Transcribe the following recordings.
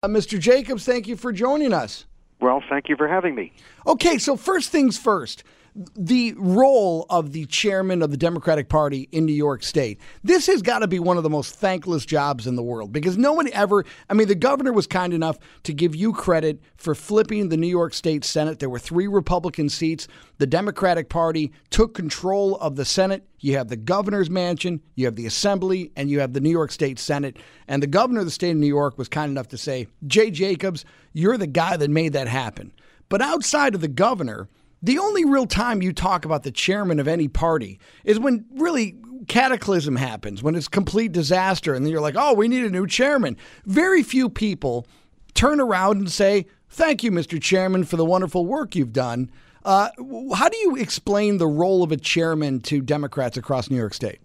Uh, Mr. Jacobs, thank you for joining us. Well, thank you for having me. Okay, so first things first the role of the chairman of the Democratic Party in New York State. This has got to be one of the most thankless jobs in the world because no one ever, I mean, the governor was kind enough to give you credit for flipping the New York State Senate. There were three Republican seats. The Democratic Party took control of the Senate. You have the governor's mansion, you have the assembly, and you have the New York State Senate. And the governor of the state of New York was kind enough to say, Jay Jacobs, you're the guy that made that happen. But outside of the governor, the only real time you talk about the chairman of any party is when really cataclysm happens, when it's complete disaster, and then you're like, oh, we need a new chairman. Very few people turn around and say, thank you, Mr. Chairman, for the wonderful work you've done. Uh, how do you explain the role of a chairman to Democrats across New York State?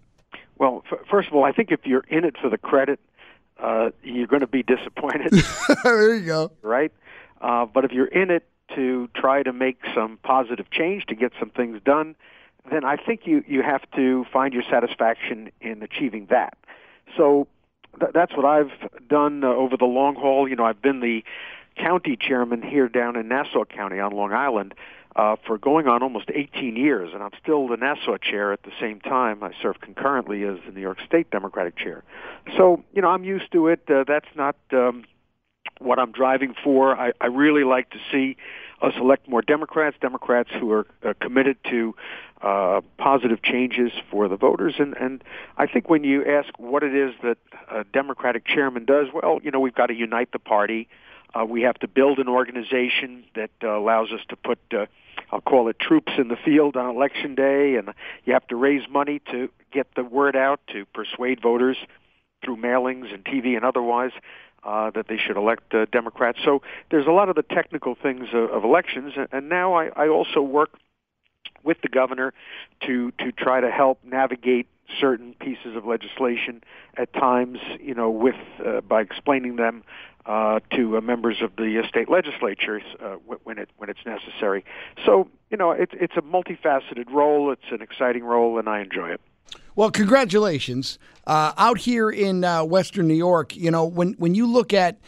Well, f- first of all, I think if you're in it for the credit, uh, you're going to be disappointed. there you go. Right? Uh, but if you're in it to try to make some positive change, to get some things done, then I think you, you have to find your satisfaction in achieving that. So th- that's what I've done uh, over the long haul. You know, I've been the county chairman here down in Nassau County on Long Island uh, for going on almost 18 years, and I'm still the Nassau chair at the same time. I serve concurrently as the New York State Democratic chair. So, you know, I'm used to it. Uh, that's not um, what I'm driving for. I, I really like to see us elect more Democrats, Democrats who are uh, committed to uh, positive changes for the voters. And, and I think when you ask what it is that a Democratic chairman does, well, you know, we've got to unite the party. Uh, we have to build an organization that uh, allows us to put, uh, I'll call it troops in the field on election day, and you have to raise money to get the word out to persuade voters through mailings and TV and otherwise uh, that they should elect uh, Democrats. So there's a lot of the technical things of, of elections, and now I, I also work with the governor to to try to help navigate certain pieces of legislation at times, you know, with uh, by explaining them uh, to uh, members of the uh, state legislatures uh, when it when it's necessary. So, you know, it's it's a multifaceted role. It's an exciting role, and I enjoy it. Well, congratulations. Uh, out here in uh, Western New York, you know, when, when you look at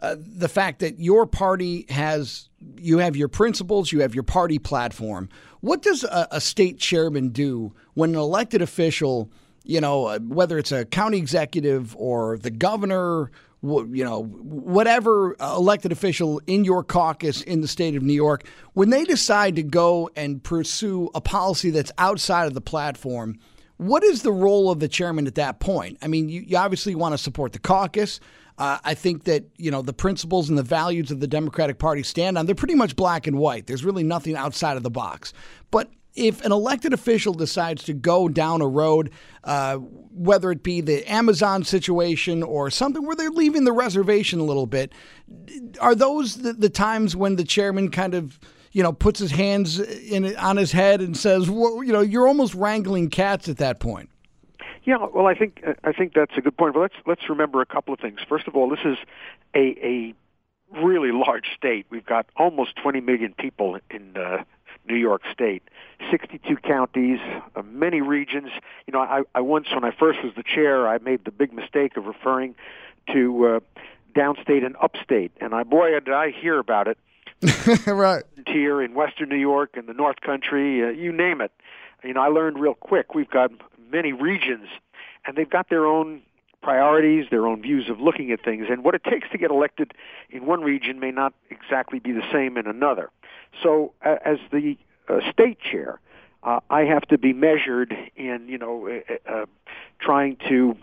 uh, the fact that your party has, you have your principles, you have your party platform, what does a, a state chairman do when an elected official, you know, uh, whether it's a county executive or the governor, you know, whatever elected official in your caucus in the state of New York, when they decide to go and pursue a policy that's outside of the platform – what is the role of the chairman at that point? I mean, you, you obviously want to support the caucus. Uh, I think that you know the principles and the values of the Democratic Party stand on. They're pretty much black and white. There's really nothing outside of the box. But if an elected official decides to go down a road, uh, whether it be the Amazon situation or something where they're leaving the reservation a little bit, are those the, the times when the chairman kind of you know, puts his hands in on his head and says, well, you know, you're almost wrangling cats at that point. Yeah, well, I think I think that's a good point. But let's let's remember a couple of things. First of all, this is a a really large state. We've got almost 20 million people in uh, New York State, 62 counties, uh, many regions. You know, I, I once, when I first was the chair, I made the big mistake of referring to uh, downstate and upstate, and I boy did I hear about it right. Here in Western New York and the North Country, uh, you name it. You know, I learned real quick. We've got many regions, and they've got their own priorities, their own views of looking at things, and what it takes to get elected in one region may not exactly be the same in another. So, uh, as the uh, state chair, uh, I have to be measured in, you know, uh, uh, trying to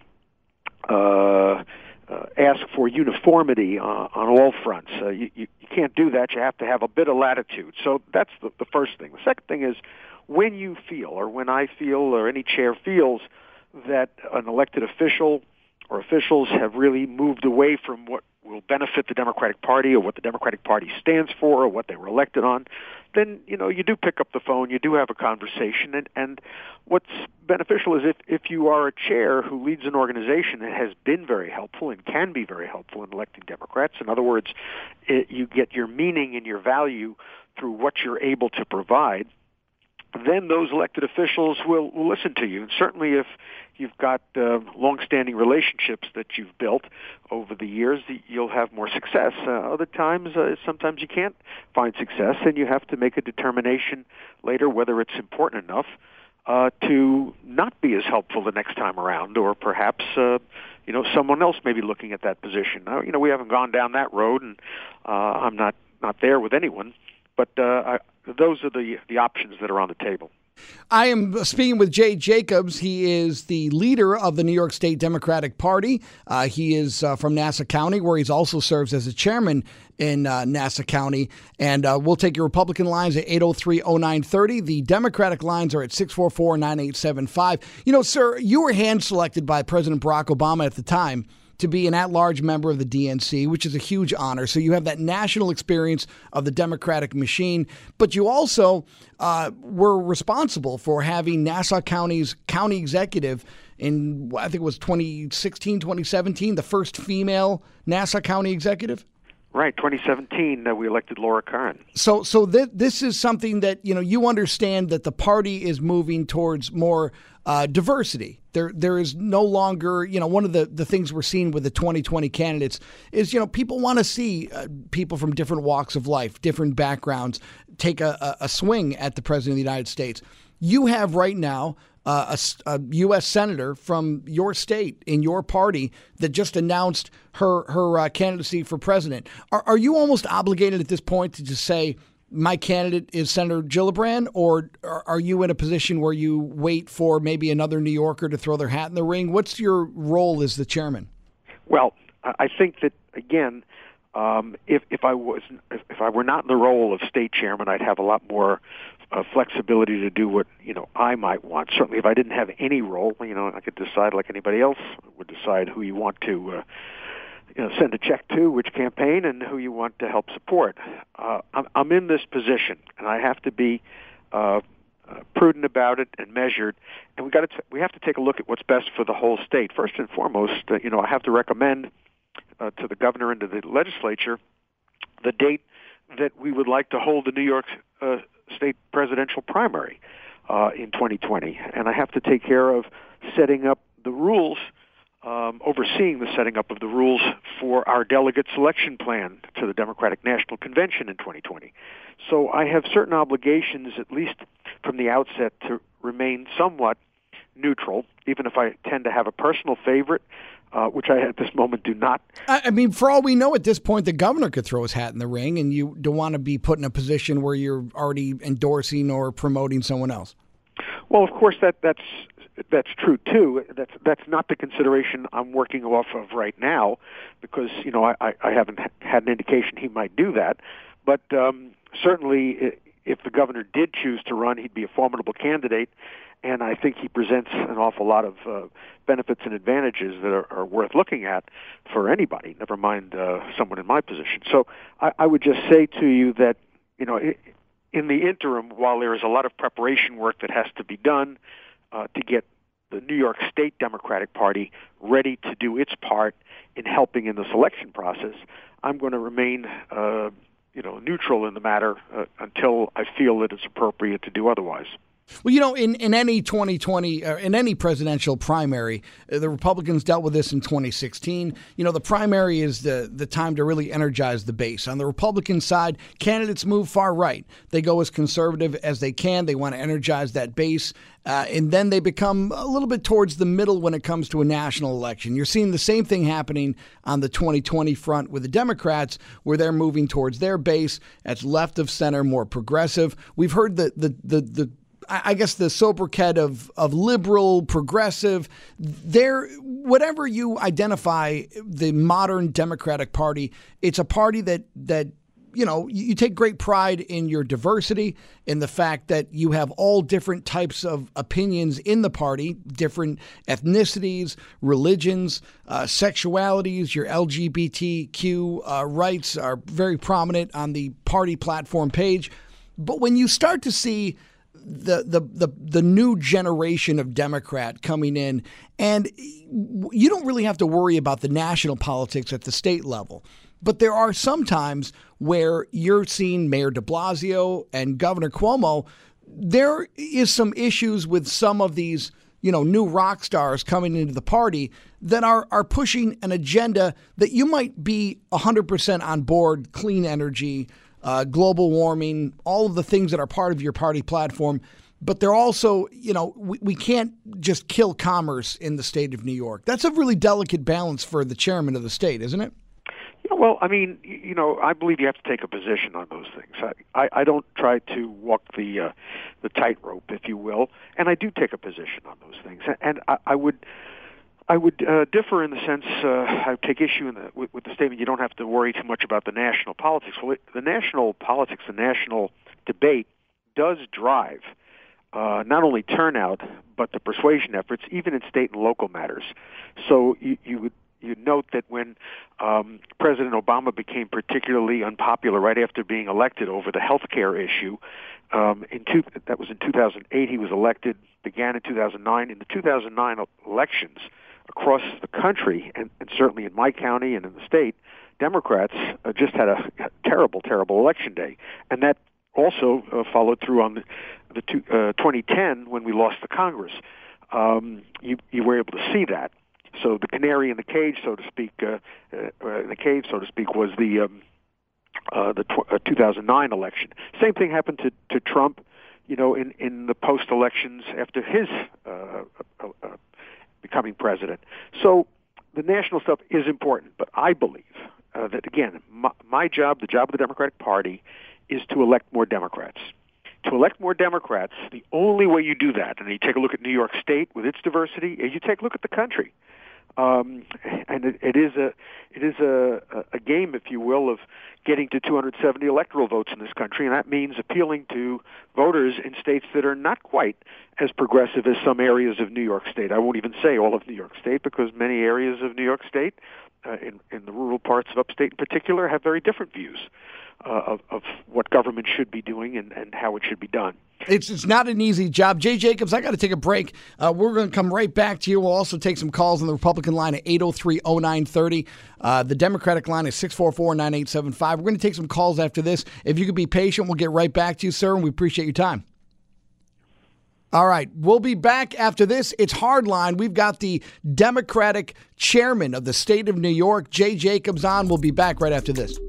uh, uh, ask for uniformity uh, on all fronts. Uh, you, you, you can't do that. You have to have a bit of latitude. So that's the, the first thing. The second thing is when you feel, or when I feel, or any chair feels, that an elected official or officials have really moved away from what will benefit the Democratic Party or what the Democratic Party stands for or what they were elected on, then you know you do pick up the phone, you do have a conversation, and and what's beneficial is if if you are a chair who leads an organization that has been very helpful and can be very helpful in electing Democrats. In other words, it, you get your meaning and your value through what you're able to provide then those elected officials will, will listen to you. And certainly, if you've got uh, long-standing relationships that you've built over the years, you'll have more success. Uh, other times, uh, sometimes you can't find success, and you have to make a determination later whether it's important enough uh, to not be as helpful the next time around, or perhaps uh, you know someone else may be looking at that position. Now, you know, we haven't gone down that road, and uh, I'm not not there with anyone. But uh, I, those are the the options that are on the table. I am speaking with Jay Jacobs. He is the leader of the New York State Democratic Party. Uh, he is uh, from Nassau County, where he's also serves as a chairman in uh, Nassau County. And uh, we'll take your Republican lines at 803 0930. The Democratic lines are at 644 9875. You know, sir, you were hand selected by President Barack Obama at the time to be an at large member of the DNC, which is a huge honor. So you have that national experience of the Democratic machine, but you also uh, were responsible for having Nassau County's county executive in, I think it was 2016, 2017, the first female Nassau County executive. Right, 2017, uh, we elected Laura Curran. So, so th- this is something that you know you understand that the party is moving towards more uh, diversity. There, there is no longer, you know, one of the, the things we're seeing with the 2020 candidates is, you know, people want to see uh, people from different walks of life, different backgrounds, take a, a, swing at the president of the United States. You have right now uh, a, a, U.S. senator from your state in your party that just announced her her uh, candidacy for president. Are, are you almost obligated at this point to just say, my candidate is Senator Gillibrand, or are you in a position where you wait for maybe another New Yorker to throw their hat in the ring? What's your role as the chairman? Well, I think that again, um, if if I was if I were not in the role of state chairman, I'd have a lot more uh, flexibility to do what you know I might want. Certainly, if I didn't have any role, you know, I could decide like anybody else would decide who you want to. Uh, you know, send a check to, which campaign, and who you want to help support. Uh, I'm, I'm in this position, and I have to be uh, uh, prudent about it and measured. And we got to we have to take a look at what's best for the whole state. First and foremost, uh, you know, I have to recommend uh, to the governor and to the legislature the date that we would like to hold the New York uh, State presidential primary uh, in 2020, and I have to take care of setting up the rules um, overseeing the setting up of the rules for our delegate selection plan to the Democratic National Convention in 2020. So I have certain obligations, at least from the outset, to remain somewhat neutral, even if I tend to have a personal favorite. Uh, which I at this moment do not. I mean, for all we know, at this point, the governor could throw his hat in the ring, and you don't want to be put in a position where you're already endorsing or promoting someone else. Well, of course, that that's that's true too. That's that's not the consideration I'm working off of right now, because you know I, I haven't had an indication he might do that. But um, certainly, if the governor did choose to run, he'd be a formidable candidate, and I think he presents an awful lot of uh, benefits and advantages that are, are worth looking at for anybody. Never mind uh, someone in my position. So I, I would just say to you that you know. in the interim, while there is a lot of preparation work that has to be done, uh, to get the New York State Democratic Party ready to do its part in helping in the selection process. I'm going to remain, uh, you know, neutral in the matter uh, until I feel that it's appropriate to do otherwise. Well, you know, in, in any 2020, uh, in any presidential primary, uh, the Republicans dealt with this in 2016. You know, the primary is the, the time to really energize the base. On the Republican side, candidates move far right. They go as conservative as they can. They want to energize that base. Uh, and then they become a little bit towards the middle when it comes to a national election. You're seeing the same thing happening on the 2020 front with the Democrats, where they're moving towards their base. That's left of center, more progressive. We've heard the the the, the I guess the sobriquet of of liberal, progressive. There, whatever you identify the modern Democratic Party, it's a party that that you know, you take great pride in your diversity, in the fact that you have all different types of opinions in the party, different ethnicities, religions, uh, sexualities. Your LGBTQ uh, rights are very prominent on the party platform page. But when you start to see the, the the the new generation of Democrat coming in, and you don't really have to worry about the national politics at the state level. But there are some times where you're seeing Mayor de Blasio and Governor Cuomo. There is some issues with some of these, you know, new rock stars coming into the party that are are pushing an agenda that you might be 100% on board, clean energy, uh, global warming, all of the things that are part of your party platform. But they're also, you know, we, we can't just kill commerce in the state of New York. That's a really delicate balance for the chairman of the state, isn't it? Yeah, well, I mean, you know, I believe you have to take a position on those things. I, I, I don't try to walk the uh, the tightrope, if you will, and I do take a position on those things. And I, I would I would uh, differ in the sense uh, I take issue in the, with, with the statement you don't have to worry too much about the national politics. Well, it, the national politics, the national debate, does drive uh, not only turnout but the persuasion efforts, even in state and local matters. So you, you would you note that when um, President Obama became particularly unpopular right after being elected over the health care issue, um, in two, that was in 2008, he was elected, began in 2009. In the 2009 elections across the country, and, and certainly in my county and in the state, Democrats uh, just had a terrible, terrible election day. And that also uh, followed through on the, the two, uh, 2010 when we lost the Congress. Um, you, you were able to see that. So the canary in the cage, so to speak, uh, uh, the cave, so to speak, was the um, uh, the tw- uh, 2009 election. Same thing happened to to Trump, you know, in in the post elections after his uh, uh, uh, becoming president. So the national stuff is important, but I believe uh, that again, my, my job, the job of the Democratic Party, is to elect more Democrats to elect more Democrats, the only way you do that, and you take a look at New York State with its diversity, is you take a look at the country. Um, and it, it is a it is a, a game, if you will, of getting to 270 electoral votes in this country, and that means appealing to voters in states that are not quite as progressive as some areas of New York State. I won't even say all of New York State because many areas of New York State, uh, in, in the rural parts of upstate in particular, have very different views uh, of, of what government should be doing and, and how it should be done. It's it's not an easy job. Jay Jacobs, I got to take a break. Uh, we're going to come right back to you. We'll also take some calls on the Republican line at 803-0930. Uh, the Democratic line is 644-9875. We're going to take some calls after this. If you could be patient, we'll get right back to you, sir, and we appreciate your time. All right, we'll be back after this. It's Hardline. We've got the Democratic chairman of the state of New York, Jay Jacobs, on. We'll be back right after this.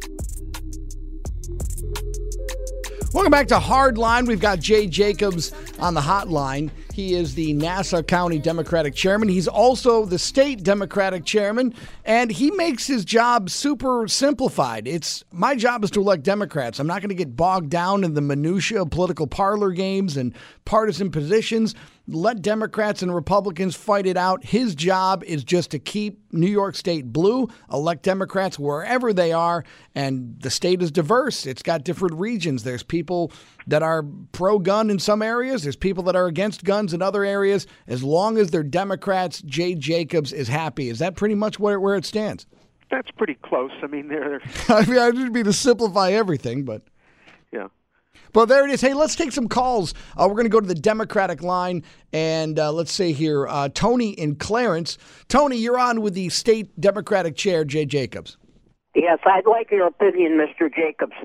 Welcome back to Hardline. We've got Jay Jacobs on the hotline. He is the Nassau County Democratic Chairman. He's also the state Democratic Chairman, and he makes his job super simplified. It's my job is to elect Democrats. I'm not going to get bogged down in the minutia of political parlor games and partisan positions let Democrats and Republicans fight it out. His job is just to keep New York State blue, elect Democrats wherever they are, and the state is diverse. It's got different regions. There's people that are pro gun in some areas, there's people that are against guns in other areas. As long as they're Democrats, Jay Jacobs is happy. Is that pretty much where, where it stands? That's pretty close. I mean, they're. I mean, I didn't mean to simplify everything, but. But there it is. Hey, let's take some calls. Uh, we're going to go to the Democratic line. And uh, let's say here, uh, Tony in Clarence. Tony, you're on with the state Democratic chair, Jay Jacobs. Yes, I'd like your opinion, Mr. Jacobs.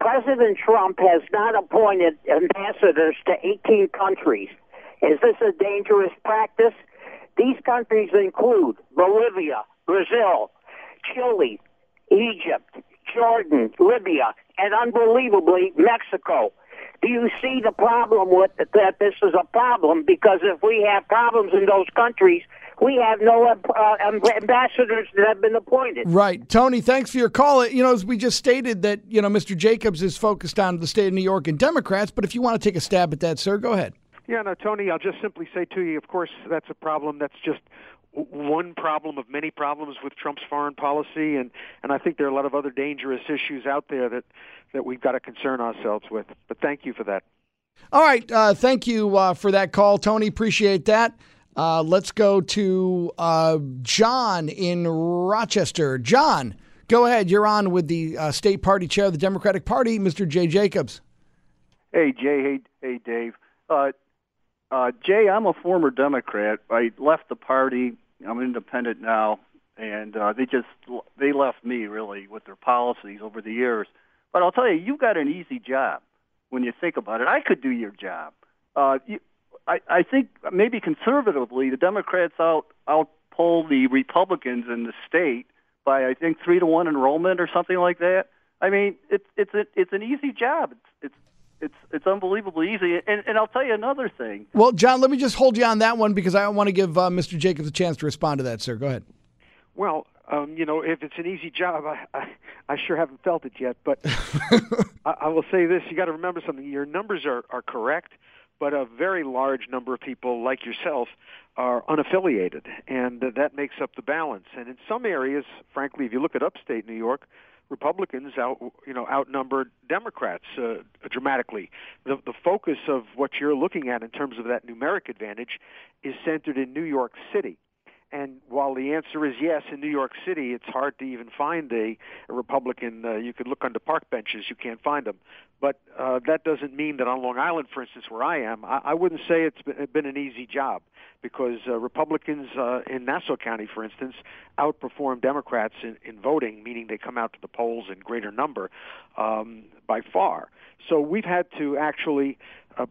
President Trump has not appointed ambassadors to 18 countries. Is this a dangerous practice? These countries include Bolivia, Brazil, Chile, Egypt, Jordan, Libya, and unbelievably, Mexico. Do you see the problem with that? This is a problem because if we have problems in those countries, we have no uh, ambassadors that have been appointed. Right, Tony. Thanks for your call. You know, as we just stated that you know Mr. Jacobs is focused on the state of New York and Democrats, but if you want to take a stab at that, sir, go ahead. Yeah, no, Tony. I'll just simply say to you, of course, that's a problem. That's just one problem of many problems with Trump's foreign policy, and and I think there are a lot of other dangerous issues out there that that we've got to concern ourselves with. But thank you for that. All right, uh, thank you uh, for that call, Tony. Appreciate that. Uh, let's go to uh, John in Rochester. John, go ahead. You're on with the uh, state party chair of the Democratic Party, Mr. Jay Jacobs. Hey, Jay. Hey, hey, Dave. Uh, Jay, I'm a former Democrat. I left the party. I'm independent now, and uh, they just they left me really with their policies over the years. But I'll tell you, you've got an easy job when you think about it. I could do your job. Uh, you, I, I think maybe conservatively, the Democrats out out pull the Republicans in the state by I think three to one enrollment or something like that. I mean, it's it's a, it's an easy job. It's it's it's it's unbelievably easy. And and I'll tell you another thing. Well, John, let me just hold you on that one because I want to give uh, Mr. Jacobs a chance to respond to that, sir. Go ahead. Well, um, you know, if it's an easy job, I, I, I sure haven't felt it yet. But I, I will say this: you got to remember something. Your numbers are are correct, but a very large number of people like yourself are unaffiliated, and uh, that makes up the balance. And in some areas, frankly, if you look at upstate New York, Republicans out you know outnumbered Democrats uh, dramatically. The the focus of what you're looking at in terms of that numeric advantage is centered in New York City. And while the answer is yes, in New York City, it's hard to even find a, a Republican. Uh, you could look under park benches, you can't find them. But uh, that doesn't mean that on Long Island, for instance, where I am, I, I wouldn't say it's been, an easy job because uh, Republicans uh, in Nassau County, for instance, outperform Democrats in, in voting, meaning they come out to the polls in greater number um, by far. So we've had to actually uh,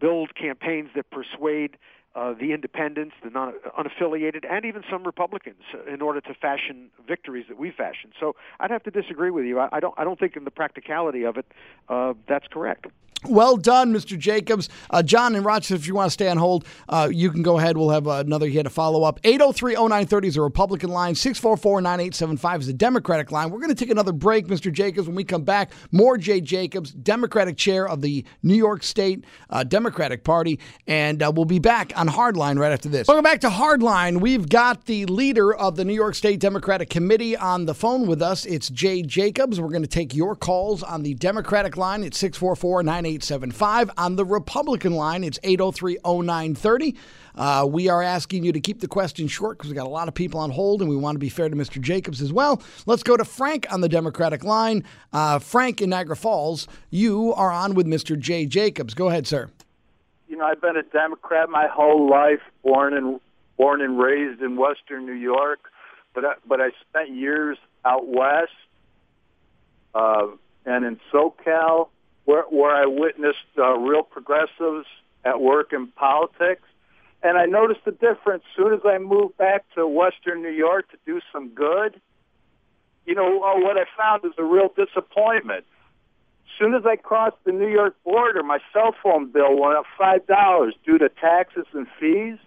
build campaigns that persuade uh, the independents, the non unaffiliated, and even some Republicans in order to fashion victories that we fashioned. So I'd have to disagree with you. I, I don't. I don't think in the practicality of it, uh, that's correct. Well done, Mr. Jacobs. Uh, John in Rochester, if you want to stay on hold, uh, you can go ahead. We'll have another here to follow up. 803 0930 is a Republican line. 644 9875 is a Democratic line. We're going to take another break, Mr. Jacobs. When we come back, more Jay Jacobs, Democratic chair of the New York State uh, Democratic Party. And uh, we'll be back on Hardline right after this. Welcome back to Hardline. We've got the leader of the New York State Democratic Committee on the phone with us. It's Jay Jacobs. We're going to take your calls on the Democratic line at 644 9875. 875. On the Republican line, it's 803 0930. Uh, we are asking you to keep the question short because we've got a lot of people on hold and we want to be fair to Mr. Jacobs as well. Let's go to Frank on the Democratic line. Uh, Frank in Niagara Falls, you are on with Mr. Jay Jacobs. Go ahead, sir. You know, I've been a Democrat my whole life, born and born and raised in Western New York, but I, but I spent years out west uh, and in SoCal where, where I witnessed uh, real progressives at work in politics. And I noticed the difference. As soon as I moved back to Western New York to do some good, you know, uh, what I found was a real disappointment. As soon as I crossed the New York border, my cell phone bill went up $5 due to taxes and fees.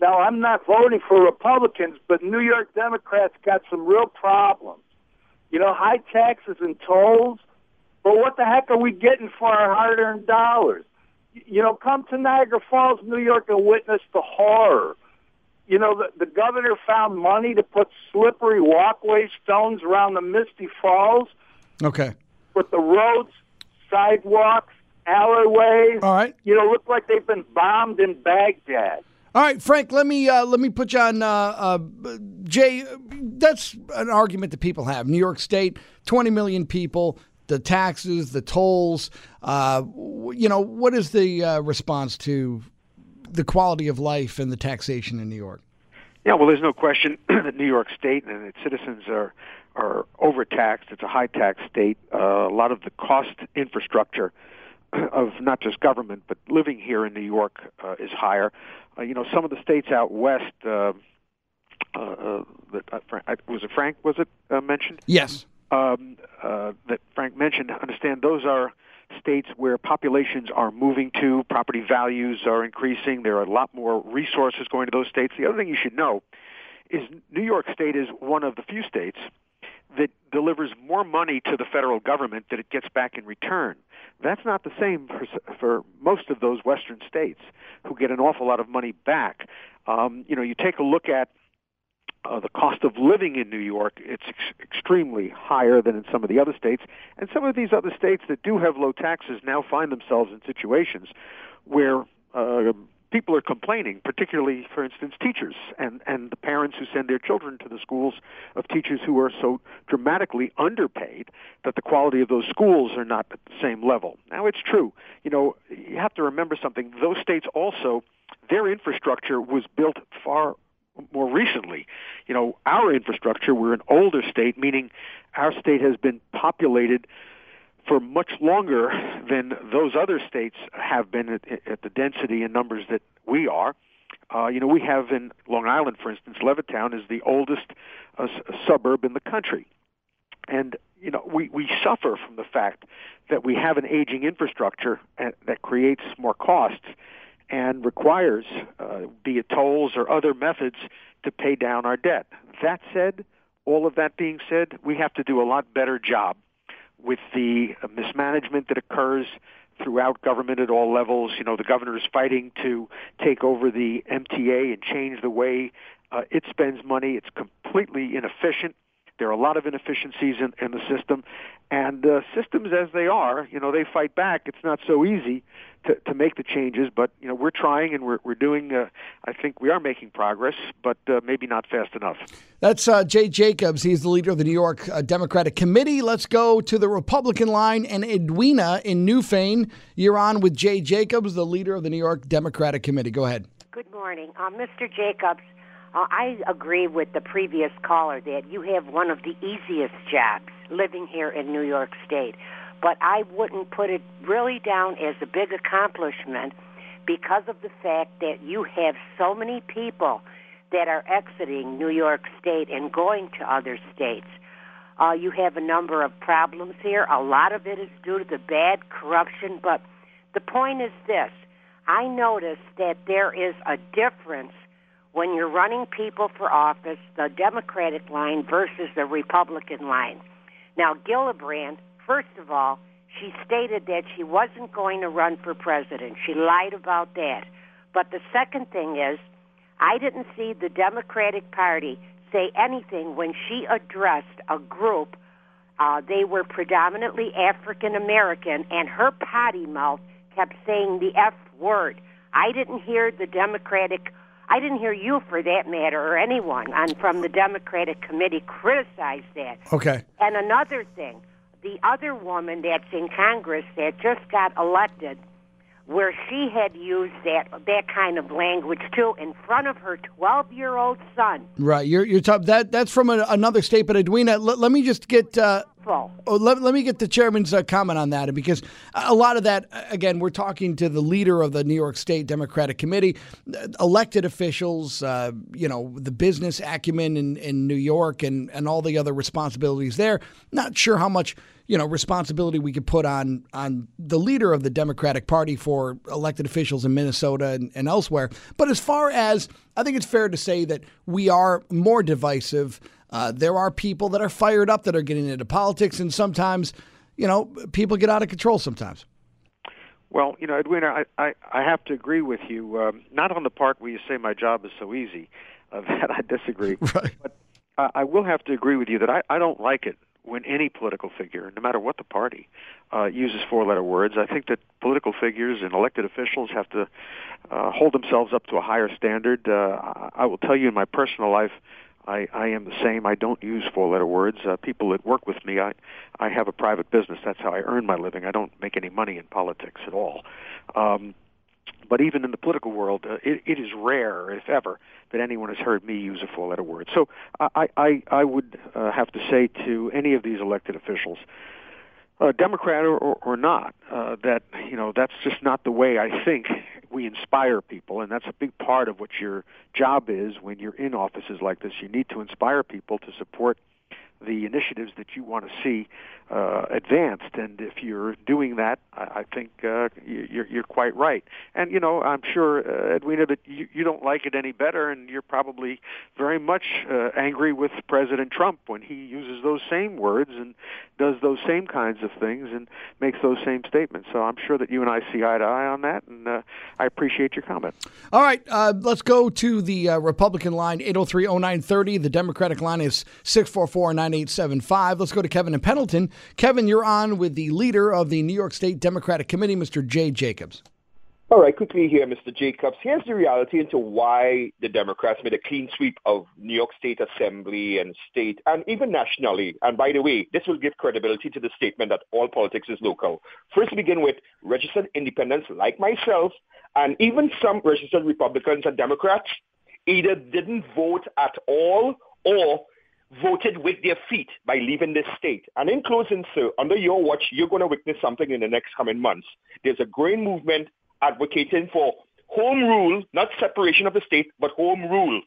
Now, I'm not voting for Republicans, but New York Democrats got some real problems. You know, high taxes and tolls – but what the heck are we getting for our hard-earned dollars? You know, come to Niagara Falls, New York, and witness the horror. You know, the, the governor found money to put slippery walkway stones around the Misty Falls. Okay. But the roads, sidewalks, alleyways, all right, you know, look like they've been bombed in Baghdad. All right, Frank. Let me uh, let me put you on. Uh, uh, Jay, that's an argument that people have. New York State, twenty million people, the taxes, the tolls. Uh, you know, what is the uh, response to the quality of life and the taxation in New York? Yeah, well, there's no question that New York State and its citizens are are overtaxed. It's a high tax state. Uh, a lot of the cost infrastructure of not just government but living here in New York uh, is higher. Uh, you know, some of the states out west. Uh, uh, uh, that uh, was it Frank? Was it uh, mentioned? Yes um, uh, that Frank mentioned, understand those are states where populations are moving to, property values are increasing, there are a lot more resources going to those states. The other thing you should know is New York State is one of the few states that delivers more money to the federal government that it gets back in return. That's not the same for, for most of those Western states who get an awful lot of money back. Um, you know, you take a look at uh, the cost of living in New York, it's ex- extremely higher than in some of the other states. And some of these other states that do have low taxes now find themselves in situations where uh, people are complaining, particularly, for instance, teachers and, and the parents who send their children to the schools of teachers who are so dramatically underpaid that the quality of those schools are not at the same level. Now, it's true. You know, you have to remember something. Those states also, their infrastructure was built far more recently. You know, our infrastructure, we're an older state, meaning our state has been populated for much longer than those other states have been at, at the density and numbers that we are. Uh, you know, we have in Long Island, for instance, Levittown is the oldest uh, suburb in the country. And, you know, we, we suffer from the fact that we have an aging infrastructure uh, that creates more costs and requires, uh, be it tolls or other methods, to pay down our debt. That said, all of that being said, we have to do a lot better job with the mismanagement that occurs throughout government at all levels. You know, the governor is fighting to take over the MTA and change the way uh, it spends money. It's completely inefficient. There are a lot of inefficiencies in, in the system, and uh, systems as they are, you know, they fight back. It's not so easy to, to make the changes, but you know, we're trying and we're we're doing. Uh, I think we are making progress, but uh, maybe not fast enough. That's uh, Jay Jacobs. He's the leader of the New York uh, Democratic Committee. Let's go to the Republican line and Edwina in Newfane. You're on with Jay Jacobs, the leader of the New York Democratic Committee. Go ahead. Good morning. Uh, Mr. Jacobs, uh, I agree with the previous caller that you have one of the easiest jobs living here in New York State. But I wouldn't put it really down as a big accomplishment because of the fact that you have so many people that are exiting New York State and going to other states. Uh, you have a number of problems here. A lot of it is due to the bad corruption, but the point is this. I noticed that there is a difference when you're running people for office, the Democratic line versus the Republican line. Now, Gillibrand, first of all, she stated that she wasn't going to run for president. She lied about that. But the second thing is, I didn't see the Democratic Party say anything when she addressed a group. Uh, they were predominantly African American, and her potty mouth kept saying the F word. I didn't hear the Democratic I didn't hear you, for that matter, or anyone on from the Democratic committee criticize that. Okay. And another thing, the other woman that's in Congress that just got elected, where she had used that that kind of language too in front of her 12-year-old son. Right. You're you're top, that that's from a, another state, but Edwina, let, let me just get. Uh, Oh, let, let me get the chairman's uh, comment on that because a lot of that, again, we're talking to the leader of the New York State Democratic Committee, uh, elected officials, uh, you know, the business acumen in, in New York and, and all the other responsibilities there. Not sure how much, you know, responsibility we could put on on the leader of the Democratic Party for elected officials in Minnesota and, and elsewhere. But as far as, I think it's fair to say that we are more divisive uh, there are people that are fired up that are getting into politics, and sometimes, you know, people get out of control sometimes. Well, you know, Edwina, I, I, I have to agree with you. Um, not on the part where you say my job is so easy. Uh, that I disagree. Right. But uh, I will have to agree with you that I, I don't like it when any political figure, no matter what the party, uh, uses four-letter words. I think that political figures and elected officials have to uh, hold themselves up to a higher standard. Uh, I, I will tell you in my personal life, I, I am the same. I don't use four-letter words. Uh, people that work with me, I, I have a private business. That's how I earn my living. I don't make any money in politics at all. Um, but even in the political world, uh, it, it is rare, if ever, that anyone has heard me use a four-letter word. So I, I, I would uh, have to say to any of these elected officials, uh, Democrat or, or, not, uh, that you know that's just not the way I think we inspire people, and that's a big part of what your job is when you're in offices like this. You need to inspire people to support the initiatives that you want to see uh, advanced. And if you're doing that, I, I think uh, you're, you're quite right. And you know, I'm sure uh, Edwina that you, you don't like it any better, and you're probably very much uh, angry with President Trump when he uses those same words and does those same kinds of things and makes those same statements. So I'm sure that you and I see eye to eye on that, and uh, I appreciate your comment. All right, uh, let's go to the uh, Republican line, 803-0930. The Democratic line is 644-9875. Let's go to Kevin in Pendleton. Kevin, you're on with the leader of the New York State Democratic Committee, Mr. Jay Jacobs. All right, quickly here, Mr. Jacobs. Here's the reality into why the Democrats made a clean sweep of New York State Assembly and state and even nationally. And by the way, this will give credibility to the statement that all politics is local. First, begin with registered independents like myself and even some registered Republicans and Democrats either didn't vote at all or voted with their feet by leaving this state. And in closing, sir, under your watch, you're going to witness something in the next coming months. There's a growing movement advocating for home rule, not separation of the state, but home rule.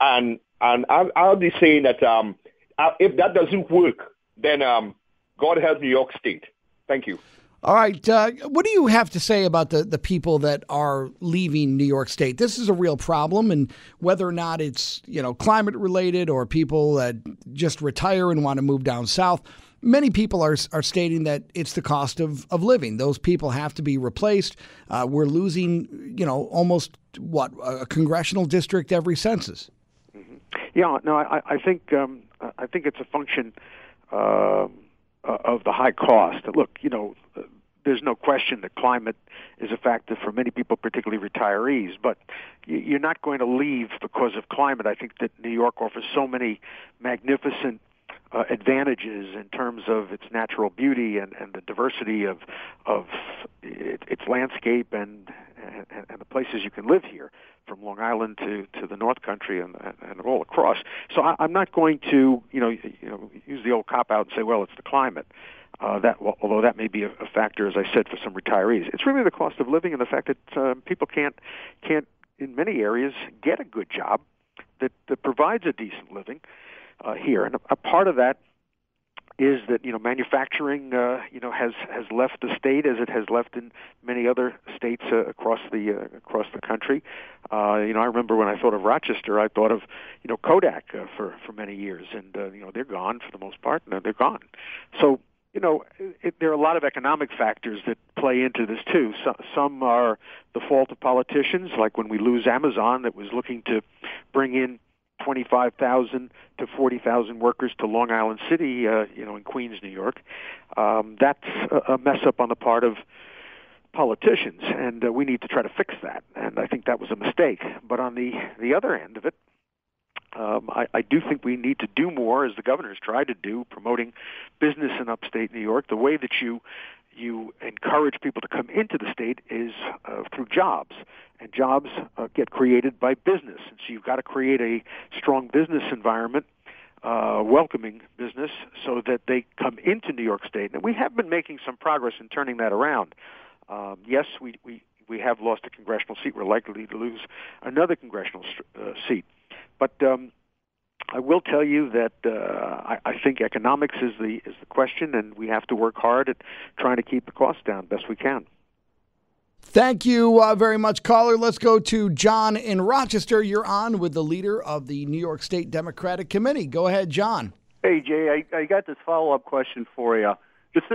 And and I'll, I'll be saying that um, uh, if that doesn't work, then um, God help New York State. Thank you. All right. Uh, what do you have to say about the, the people that are leaving New York State? This is a real problem, and whether or not it's you know climate related or people that just retire and want to move down south, many people are are stating that it's the cost of, of living. Those people have to be replaced. Uh, we're losing, you know, almost what a congressional district every census. Mm-hmm. Yeah, no, I, I think um, I think it's a function uh, Uh, of the high cost. Look, you know, there's no question that climate is a factor for many people, particularly retirees. But you're not going to leave because of climate. I think that New York offers so many magnificent uh, advantages in terms of its natural beauty and, and the diversity of of it, its landscape and, and and the places you can live here, from Long Island to to the North Country and and all across. So I, I'm not going to you know you know use the old cop out and say well it's the climate. Uh, that although that may be a, a factor, as I said, for some retirees, it's really the cost of living and the fact that uh, people can't can't in many areas get a good job that, that provides a decent living uh, here. And a, a part of that is that you know manufacturing uh, you know has has left the state as it has left in many other states uh, across the uh, across the country. Uh, you know, I remember when I thought of Rochester, I thought of you know Kodak uh, for for many years, and uh, you know they're gone for the most part, and they're gone. So you know, it, there are a lot of economic factors that play into this too. So, some are the fault of politicians, like when we lose Amazon, that was looking to bring in 25,000 to 40,000 workers to Long Island City, uh, you know, in Queens, New York. Um, that's a, mess up on the part of politicians, and uh, we need to try to fix that. And I think that was a mistake. But on the the other end of it, um, I, I do think we need to do more, as the governor's tried to do, promoting business in upstate New York. The way that you you encourage people to come into the state is uh, through jobs, and jobs uh, get created by business. And so you've got to create a strong business environment, uh, welcoming business, so that they come into New York State. And we have been making some progress in turning that around. Um, yes, we, we we have lost a congressional seat. We're likely to lose another congressional uh, seat, but um, I will tell you that uh, I, I think economics is the is the question, and we have to work hard at trying to keep the costs down best we can. Thank you uh, very much, caller. Let's go to John in Rochester. You're on with the leader of the New York State Democratic Committee. Go ahead, John. Hey, Jay, I, I got this follow up question for you. Just,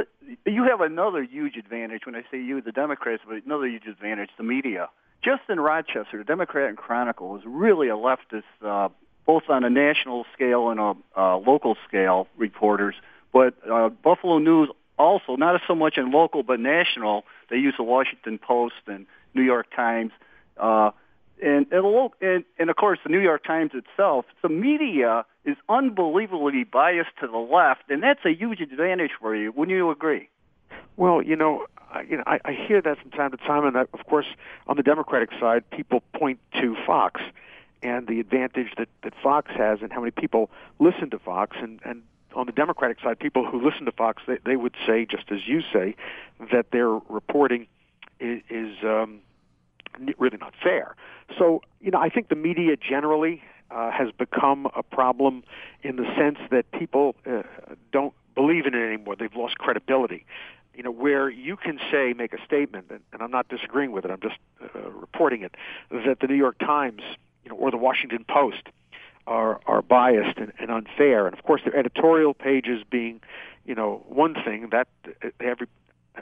you have another huge advantage when I say you, the Democrats, but another huge advantage, the media. Just in Rochester, the Democrat and Chronicle is really a leftist uh, both on a national scale and a uh, local scale reporters. But uh, Buffalo News also, not so much in local but national, they use the Washington Post and New York Times. Uh, and, and, and, of course, the New York Times itself, the media is unbelievably biased to the left, and that's a huge advantage for you. Wouldn't you agree? Well, you know, I, you know, I, I hear that from time to time, and I, of course, on the Democratic side, people point to Fox and the advantage that, that Fox has and how many people listen to Fox. And, and on the Democratic side, people who listen to Fox, they, they would say, just as you say, that their reporting is, is um, really not fair. So, you know, I think the media generally uh, has become a problem in the sense that people uh, don't believe in it anymore. They've lost credibility. You know, where you can say, make a statement, and, and I'm not disagreeing with it. I'm just uh, reporting it that the New York Times, you know, or the Washington Post are are biased and, and unfair. And of course, their editorial pages being, you know, one thing that they every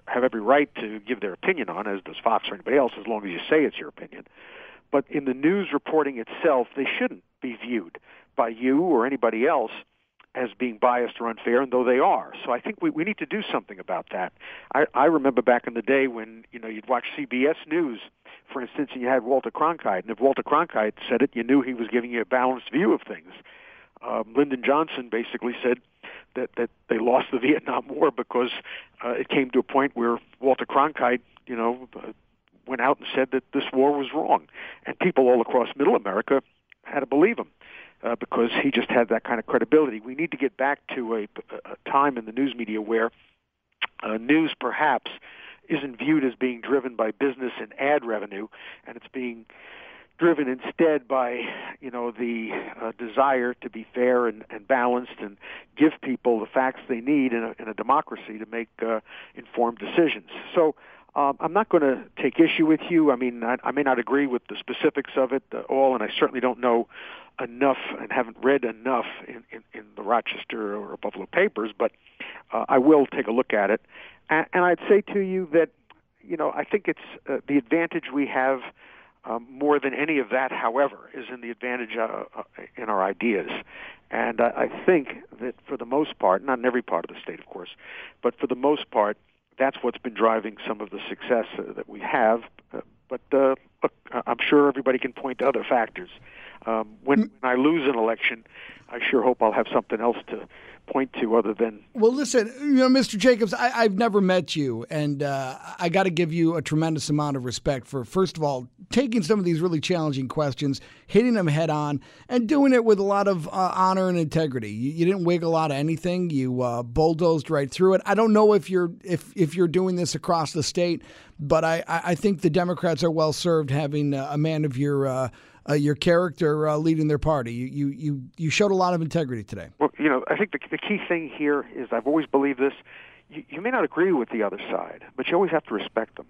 have every right to give their opinion on, as does Fox or anybody else, as long as you say it's your opinion. But in the news reporting itself, they shouldn't be viewed by you or anybody else as being biased or unfair, and though they are. So I think we, we need to do something about that. I, I remember back in the day when you know you'd watch CBS News, for instance, and you had Walter Cronkite, and if Walter Cronkite said it, you knew he was giving you a balanced view of things. Um, Lyndon Johnson basically said that that they lost the Vietnam War because uh, it came to a point where Walter Cronkite, you know, uh, went out and said that this war was wrong, and people all across Middle America had to believe him uh, because he just had that kind of credibility. We need to get back to a, a time in the news media where uh, news perhaps isn't viewed as being driven by business and ad revenue, and it's being driven instead by you know the uh, desire to be fair and, and balanced and give people the facts they need in a, in a democracy to make uh, informed decisions. So um, I'm not going to take issue with you. I mean, I, I may not agree with the specifics of it uh, all, and I certainly don't know enough and haven't read enough in, in, in the Rochester or Buffalo papers, but uh, I will take a look at it. And, and I'd say to you that, you know, I think it's uh, the advantage we have um, more than any of that, however, is in the advantage uh, uh, in our ideas. And uh, I think that for the most part, not in every part of the state, of course, but for the most part, that's what's been driving some of the success uh, that we have. Uh, but uh, look, I'm sure everybody can point to other factors. Um, when, when I lose an election, I sure hope I'll have something else to point to other than. Well, listen, you know, Mr. Jacobs, I, have never met you, and uh, I got to give you a tremendous amount of respect for, first of all, taking some of these really challenging questions, hitting them head on, and doing it with a lot of uh, honor and integrity. You, you, didn't wiggle out of anything. You uh, bulldozed right through it. I don't know if you're if if you're doing this across the state, but I I think the Democrats are well served having a man of your uh, uh, your character uh, leading their party. You, you you you showed a lot of integrity today. Well, you know, I think the, the key thing here is I've always believed this. You, you may not agree with the other side, but you always have to respect them,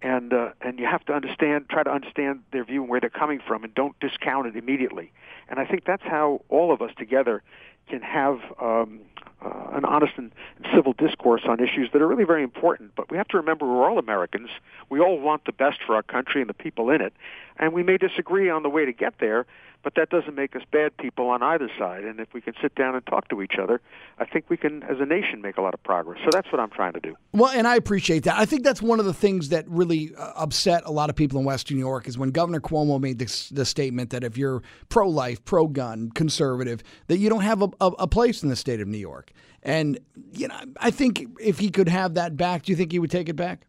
and uh, and you have to understand, try to understand their view and where they're coming from, and don't discount it immediately. And I think that's how all of us together can have um, uh, an honest and, and civil discourse on issues that are really very important. But we have to remember we're all Americans. We all want the best for our country and the people in it. And we may disagree on the way to get there, but that doesn't make us bad people on either side. And if we can sit down and talk to each other, I think we can, as a nation, make a lot of progress. So that's what I'm trying to do. Well, and I appreciate that. I think that's one of the things that really uh, upset a lot of people in Western New York is when Governor Cuomo made this, the statement that if you're pro-life, pro-gun, conservative, that you don't have a, a, a place in the state of New York. And you know, I think if he could have that back, do you think he would take it back?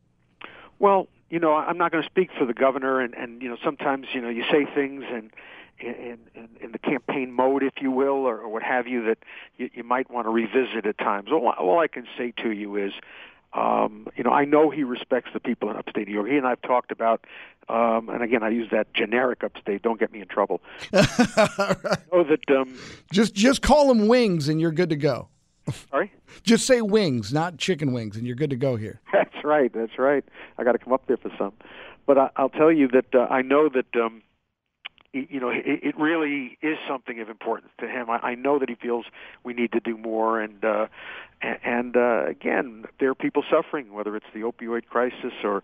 Well, you know, I'm not going to speak for the governor, and and you know, sometimes you know you say things and in, in, in the campaign mode, if you will, or, or what have you, that you, you might want to revisit at times. All, all I can say to you is, um, you know, I know he respects the people in upstate New York. He and I've talked about, um, and again, I use that generic upstate. Don't get me in trouble. right. know that um, just just call them wings, and you're good to go. Sorry? Just say wings, not chicken wings, and you're good to go here. That's right. That's right. I got to come up there for some. But I, I'll tell you that uh, I know that um, you know it, it really is something of importance to him. I, I know that he feels we need to do more, and uh, and uh, again, there are people suffering, whether it's the opioid crisis or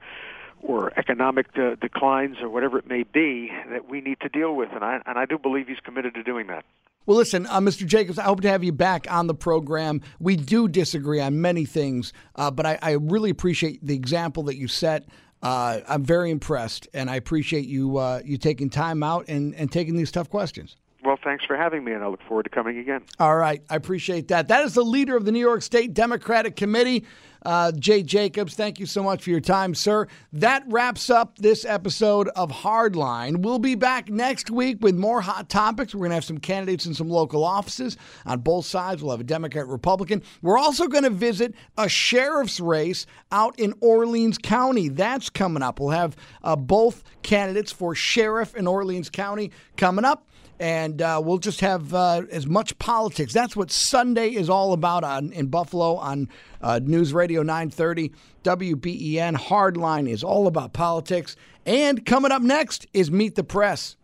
or economic declines or whatever it may be that we need to deal with, and I and I do believe he's committed to doing that. Well, listen, uh, Mr. Jacobs, I hope to have you back on the program. We do disagree on many things, uh, but I, I, really appreciate the example that you set. Uh, I'm very impressed, and I appreciate you uh, you taking time out and, and taking these tough questions. Well, thanks for having me, and I look forward to coming again. All right. I appreciate that. That is the leader of the New York State Democratic Committee, uh, Jay Jacobs. Thank you so much for your time, sir. That wraps up this episode of Hardline. We'll be back next week with more hot topics. We're going to have some candidates in some local offices on both sides. We'll have a Democrat, Republican. We're also going to visit a sheriff's race out in Orleans County. That's coming up. We'll have uh, both candidates for sheriff in Orleans County coming up. And uh, we'll just have uh, as much politics. That's what Sunday is all about on in Buffalo on uh, News Radio 930 WBEN. Hardline is all about politics. And coming up next is Meet the Press.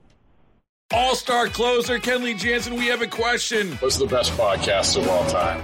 All star closer Kenley Jansen, we have a question. What's the best podcast of all time?